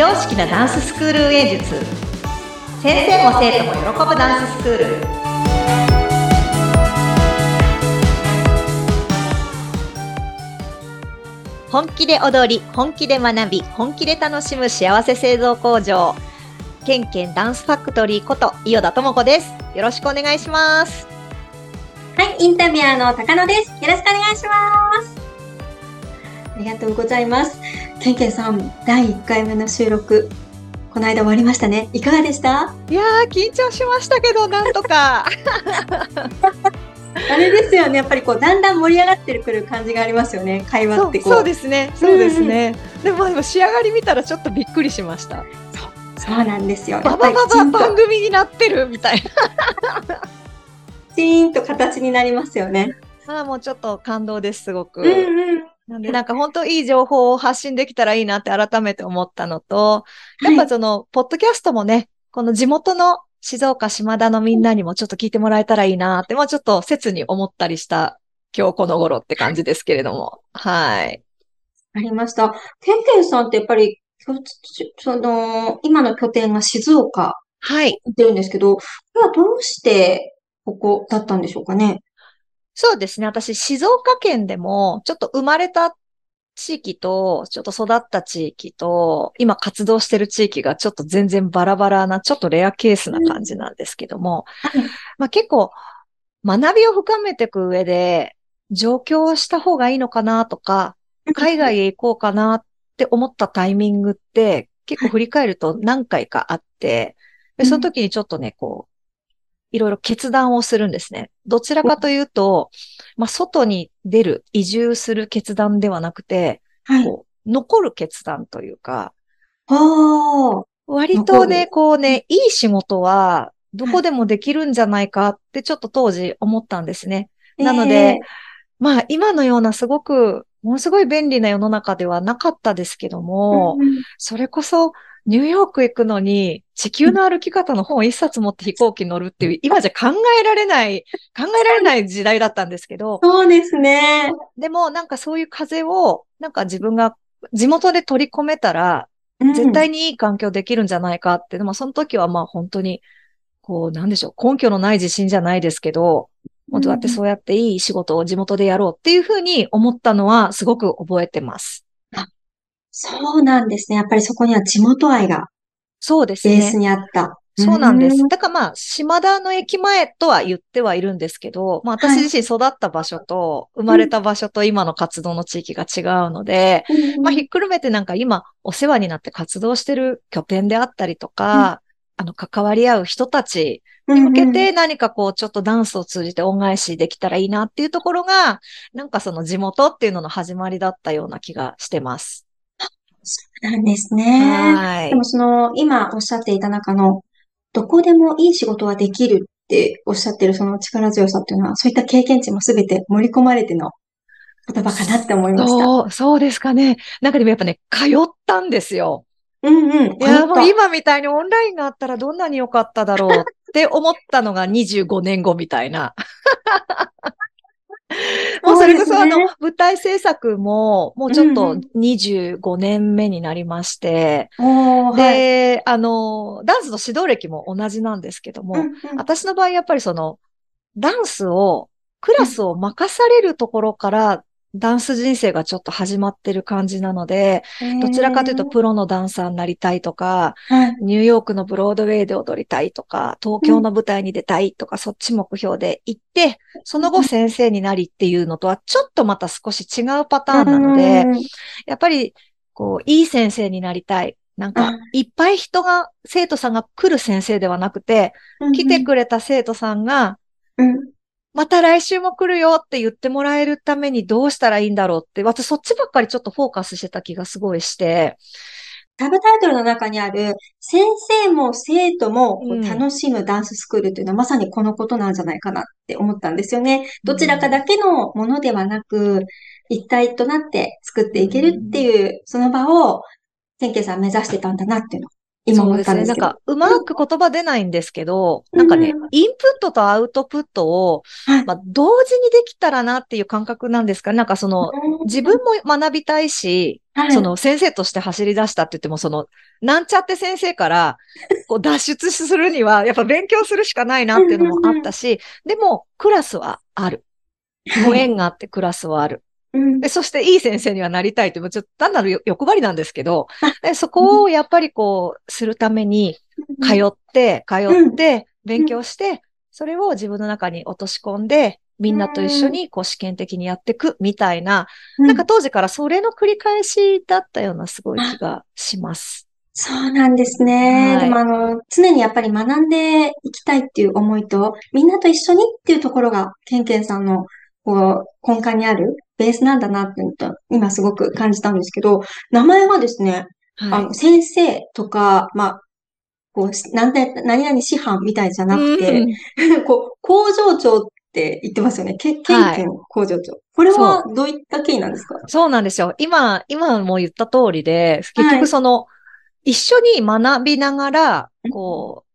常識なダンススクール運営術。先生も生徒も喜ぶダンススクール。本気で踊り本気で学び本気で楽しむ幸せ製造工場。ケンケンダンスファクトリーこと伊予田智子です。よろしくお願いします。はい、インタビュアーの高野です。よろしくお願いします。ありがとうございます。ケンケンさん、第1回目の収録、この間終わりましたね。いかがでした？いやー緊張しましたけどなんとか あれですよね、やっぱりこう、だんだん盛り上がってくる感じがありますよね、会話ってこう。そうですねそうですね、でもでも仕上がり見たらちょっとびっくりしましたそうなんですよ。やババババ番組になってるみたいなき ちんと形になりますよね。あーもうちょっと感動ですすごく、うんうん。なんか？本当いい情報を発信できたらいいなって改めて思ったのと、やっぱその、ポッドキャストもね、この地元の静岡島田のみんなにもちょっと聞いてもらえたらいいなって、もうちょっと切に思ったりした今日この頃って感じですけれども。はい。ありました。ケンケンさんってやっぱり、その、今の拠点が静岡はい。ってるんですけど、これはどうしてここだったんでしょうかね？そうですね。私、静岡県でも、ちょっと生まれた地域と、ちょっと育った地域と、今活動してる地域がちょっと全然バラバラな、ちょっとレアケースな感じなんですけども、はい。まあ結構、学びを深めていく上で、上京した方がいいのかなとか、海外へ行こうかなって思ったタイミングって、結構振り返ると何回かあって、でその時にちょっとね、こう、いろいろ決断をするんですね。どちらかというと、まあ、外に出る、移住する決断ではなくて、はい。こう、残る決断というか、ああ、割とね、こうね、いい仕事は、どこでもできるんじゃないかってちょっと当時思ったんですね。なので、まあ今のようなすごく、ものすごい便利な世の中ではなかったですけどえーも、うんうんそれこそニューヨーク行くのに地球の歩き方の本を一冊持って飛行機に乗るっていう、今じゃ考えられない、考えられない時代だったんですけど、そうですね。でもなんかそういう風を、なんか自分が地元で取り込めたら、うん絶対にいい環境できるんじゃないかって、でもその時はまあ本当に、こう、なんでしょう、根拠のない自信じゃないですけど、本当だってそうやっていい仕事を地元でやろうっていうふうに思ったのはすごく覚えてます。そうなんですね。やっぱりそこには地元愛がそうですベースね。にあった。そうなんですう。だからまあ、島田の駅前とは言ってはいるんですけど、まあ私自身育った場所と、生まれた場所と今の活動の地域が違うので、うんまあひっくるめてなんか今お世話になって活動してる拠点であったりとか、あの関わり合う人たちに向けて何かこうちょっとダンスを通じて恩返しできたらいいなっていうところが、なんかその地元っていうのの始まりだったような気がしてます。そうなんですね。はいでも。その、今おっしゃっていた中の、どこでもいい仕事はできるっておっしゃってるその力強さっていうのは、そういった経験値もすべて盛り込まれての言葉かなって思いました。そう、そうですかね。なんかでもやっぱね、通ったんですよ。うんうん。いや、もう本今みたいにオンラインがあったらどんなに良かっただろうって思ったのが25年後みたいな。もうそれこそあの、舞台制作も、もうちょっとうんうん。25年目になりまして、当おー、はい。で、あの、ダンスの指導歴も同じなんですけども、うんうん。私の場合やっぱりその、ダンスを、クラスを任されるところから、ダンス人生がちょっと始まってる感じなので、どちらかというとプロのダンサーになりたいとか、はい。ニューヨークのブロードウェイで踊りたいとか、東京の舞台に出たいとか、そっち目標で行って、その後先生になりっていうのとはちょっとまた少し違うパターンなので、うん。やっぱり、こう、いい先生になりたい。なんか、いっぱい人が、生徒さんが来る先生ではなくて、来てくれた生徒さんが、うんまた来週も来るよって言ってもらえるためにどうしたらいいんだろうって、私そっちばっかりちょっとフォーカスしてた気がすごいして、サブタイトルの中にある、先生も生徒も楽しむダンススクールというのはまさにこのことなんじゃないかなって思ったんですよね。どちらかだけのものではなく、一体となって作っていけるっていう、その場を、千慶さん目指してたんだなっていうの。を今思そうですね。ったんですけど。なんか、うまく言葉出ないんですけど、うんなんかねうん、インプットとアウトプットを、はいまあ、同時にできたらなっていう感覚なんですか？ね。なんかその、自分も学びたいし、はいその先生として走り出したって言っても、その、なんちゃって先生から、こう脱出するには、やっぱ勉強するしかないなっていうのもあったし、でも、クラスはある。ご縁があってクラスはある。うん。で、そしていい先生にはなりたいという、もうちょっと単なる欲張りなんですけど、でそこをやっぱりこう、するために、通って、通って、勉強して、それを自分の中に落とし込んで、みんなと一緒にこう試験的にやっていくみたいな、なんか当時からそれの繰り返しだったようなすごい気がします。そうなんですね。はい。でもあの、常にやっぱり学んでいきたいっていう思いと、みんなと一緒にっていうところが、ケンケンさんの、こう、根幹にあるベースなんだなっていうのと、今すごく感じたんですけど、名前はですね、あはの、先生とか、まあ、こう、しなんで、何々師範みたいじゃい。なくて、こう、工場長って言ってますよね。け、ケンケン工場長。これはどういった経緯なんですか？そうなんですよ。今、今も言った通りで、結はい局その、一緒に学びながら、こう、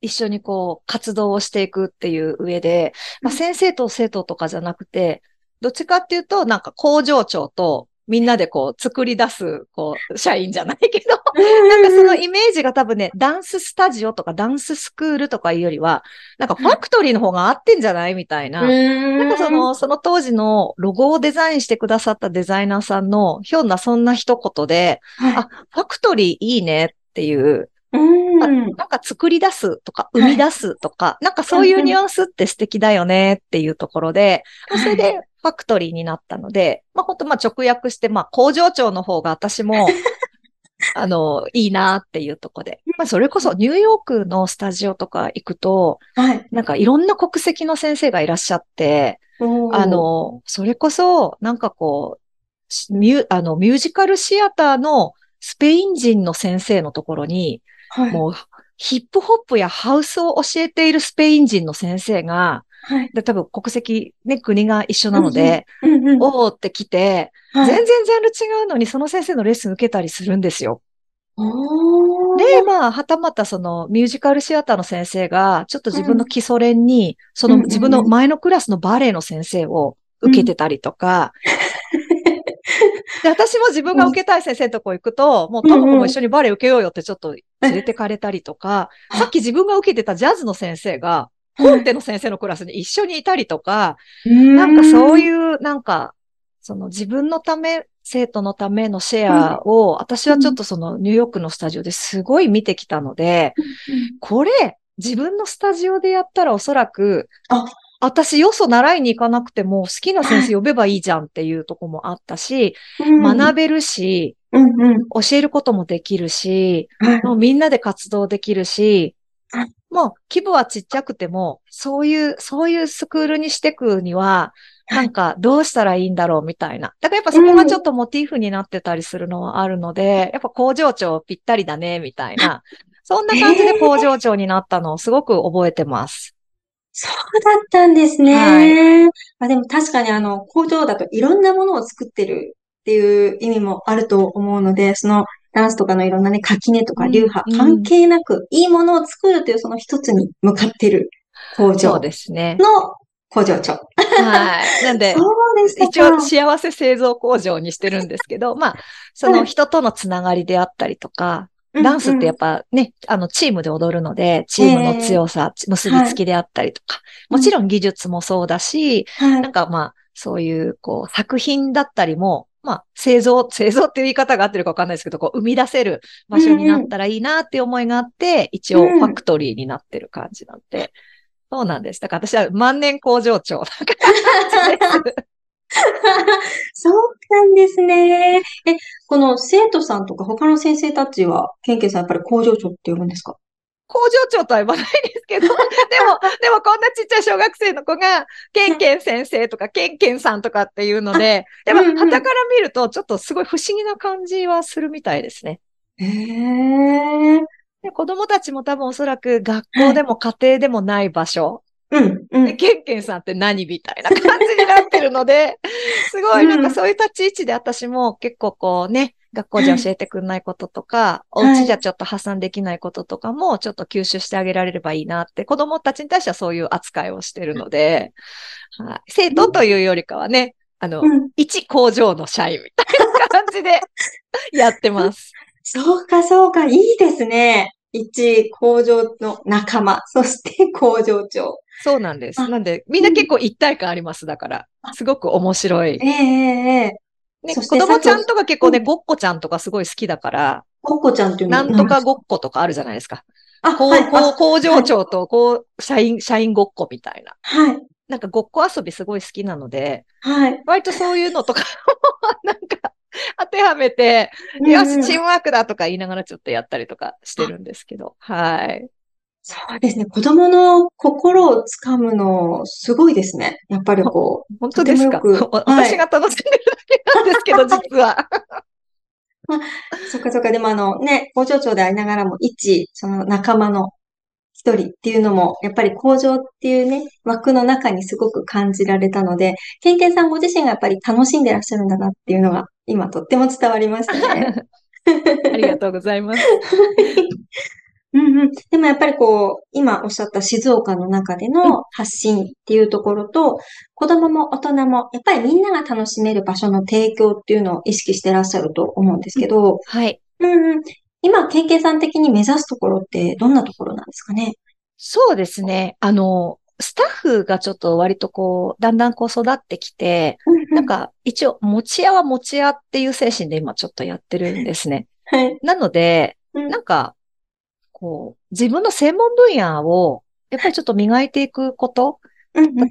一緒にこう、活動をしていくっていう上で、まあ、うん先生と生徒とかじゃなくて、どっちかっていうと、なんか工場長とみんなでこう、作り出す、こう、社員じゃないけど、なんかそのイメージが多分ね、ダンススタジオとかダンススクールとかいうよりは、なんかファクトリーの方が合ってんじゃないみたいな。ななんかそ、の、その当時のロゴをデザインしてくださったデザイナーさんのひょんなそんな一言で、はいあ、ファクトリーいいねっていう、うん。なんか作り出すとか生み出すとか、なんかそういうニュアンスって素敵だよねっていうところで、まあそれでファクトリーになったので、まあ本当まあ直訳して、まあ工場長の方が私も、あの、いいなっていうところで。まあそれこそニューヨークのスタジオとか行くと、はい。なんかいろんな国籍の先生がいらっしゃって、あ、の、それこそ、なんかこう、しミュあのミュージカルシアターのスペイン人の先生のところに、はい。もうヒップホップやハウスを教えているスペイン人の先生が、はい。で多分国籍、ね、国が一緒なので、うんうん。おーって来て、はい。全然ジャンル違うのにその先生のレッスン受けたりするんですよ。で、まあ、はたまたそのミュージカルシアターの先生が、ちょっと自分の基礎練に、そのうんうんうん。自分の前のクラスのバレエの先生を受けてたりとか、で、私も自分が受けたい先生のとこ行くと、もうともこも一緒にバレエ受けようよってちょっと連れてかれたりとか、うん。さっき自分が受けてたジャズの先生が、コンテの先生のクラスに一緒にいたりとか、なんかそうういう、なんか、その自分のため、生徒のためのシェアを、私はちょっとそのニューヨークのスタジオですごい見てきたので、これ、自分のスタジオでやったらおそらく、あ。私よそ習いに行かなくても好きな先生呼べばいいじゃんっていうとこもあったし、ん。学べるし。教えることもできるし、はい。もうみんなで活動できるしはい、もう規模はちっちゃくても、そういう、そういうスクールにしていくには、なんかどうしたらいいんだろうみたいな。だからやっぱそこがちょっとモチーフになってたりするのはあるので、やっぱ工場長ぴったりだね、みたいな。そんな感じで工場長になったのをすごく覚えてます。そうだったんですね。あ、でも確かにあの、工場だといろんなものを作ってるっていう意味もあると思うので、そのダンスとかのいろんなね、垣根とかうん流派うん関係なく、いいものを作るというその一つに向かってる工場そうですね。の工場長。はい。なんで、そうで一応か。幸せ製造工場にしてるんですけど、まあ、その人とのつながりであったりとか、ダンスってやっぱね、あの、チームで踊るので、チームの強さ、結びつきであったりとか、もちろん技術もそうだし、なんかまあ、そういう、こう、作品だったりも、まあ、製造、製造っていう言い方が合ってるかわかんないですけど、こう、生み出せる場所になったらいいなっていう思いがあって、一応、うんファクトリーになってる感じなんで、そうなんです。だから私は万年工場長な感じです。そうなんですね。え、この生徒さんとか他の先生たちは、ケンケンさんやっぱり工場長って呼ぶんですか？工場長とは言わないですけど、でも、でもこんなちっちゃい小学生の子が、ケンケン先生とか、ケンケンさんとかっていうので、やっぱ、うんうん旗から見ると、ちょっとすごい不思議な感じはするみたいですね。へえ。で子供たちも多分おそらく学校でも家庭でもない場所、うん、うでん。ケンケンさんって何みたいな感じになってるので、すごいなんかそういう立ち位置で私も結構こうね、学校じゃ教えてくんないこととか、おはい家じゃちょっと発散できないこととかもちょっと吸収してあげられればいいなって、子供たちに対してはそういう扱いをしてるので、はい、生徒というよりかはね、あの、うん一工場の社員みたいな感じで やってます。そうか、そうか、いいですね。一工場の仲間、そして工場長。そうなんです。なんで、みんな結構一体感あります。だから、すごく面白い。ええええね、子供ちゃんとか結構ね、うんごっこちゃんとかすごい好きだから、コッコちゃんっていうなんとかごっことかあるじゃないですか。あ、こう、はい、こう、あ工場長と、こう、社員、社員ごっこみたいな。はい、なんかごっこ遊びすごい好きなので、はい。割とそういうのとか なんか、当てはめて、よし、チームワークだとか言いながらちょっとやったりとかしてるんですけど、はい。そうですね。子供の心をつかむの、すごいですね。やっぱりこう。本当ですか？私が楽しんでるだけなんですけど、実は。そっかそっか。でもあのね、工場長でありながらも、一、その仲間の一人っていうのも、やっぱり工場っていうね、枠の中にすごく感じられたので、ケンケンさんご自身がやっぱり楽しんでらっしゃるんだなっていうのが、今とっても伝わりましたね。ありがとうございます。うんうん。でもやっぱりこう、今おっしゃった静岡の中での発信っていうところと、子供も大人も、やっぱりみんなが楽しめる場所の提供っていうのを意識してらっしゃると思うんですけど、はい。うんうん。今、ケンケンさん的に目指すところってどんなところなんですかね？そうですね。あの、スタッフがちょっと割とこう、だんだんこう育ってきて、なんか一応、持ち屋は持ち屋っていう精神で今ちょっとやってるんですね。はい。なので、うんなんか、こう、自分の専門分野を、やっぱりちょっと磨いていくこと。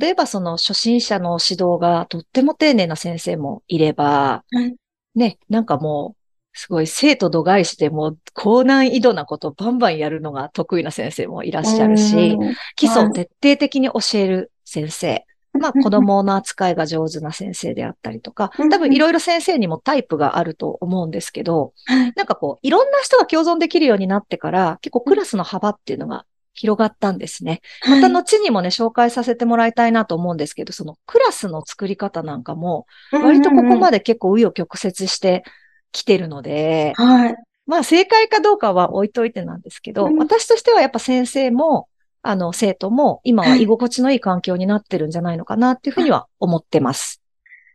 例えばその初心者の指導がとっても丁寧な先生もいれば、はい。ね、なんかもう、すごい生徒度外視でもう高難易度なことをバンバンやるのが得意な先生もいらっしゃるし、うん。基礎を徹底的に教える先生。まあ子供の扱いが上手な先生であったりとか、うん多分いろいろ先生にもタイプがあると思うんですけど、はいなんかこう、いろんな人が共存できるようになってから、結構クラスの幅っていうのが広がったんですね。また後にもね、紹介させてもらいたいなと思うんですけど、そのクラスの作り方なんかも、割とここまで。で結構紆余曲折してきてるので、はい。まあ正解かどうかは置いといてなんですけど、うん私としてはやっぱ先生も、あの、生徒も今は居心地のいい環境になってるんじゃないのかなっていうふうには思ってます。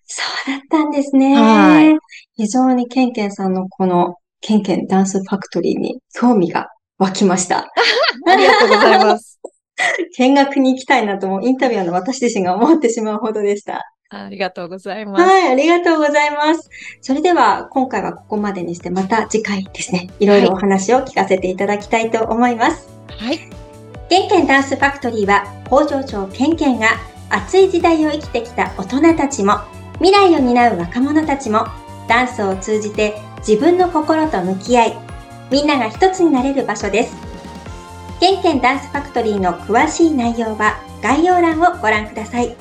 そうだったんですね。はい非常にケンケンさんのこのケンケンダンスファクトリーに興味が湧きました。ありがとうございます。見学に行きたいなともインタビュアーの私自身が思ってしまうほどでした。ありがとうございます。はい、ありがとうございます。それでは今回はここまでにしてまた次回ですね、いろいろお話を聞かせていただきたいと思います。はい。ケンケンダンスファクトリーは工場長ケンケンが熱い時代を生きてきた大人たちも未来を担う若者たちもダンスを通じて自分の心と向き合いみんなが一つになれる場所です。ケンケンダンスファクトリーの詳しい内容は概要欄をご覧ください。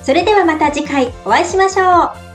それではまた次回お会いしましょう。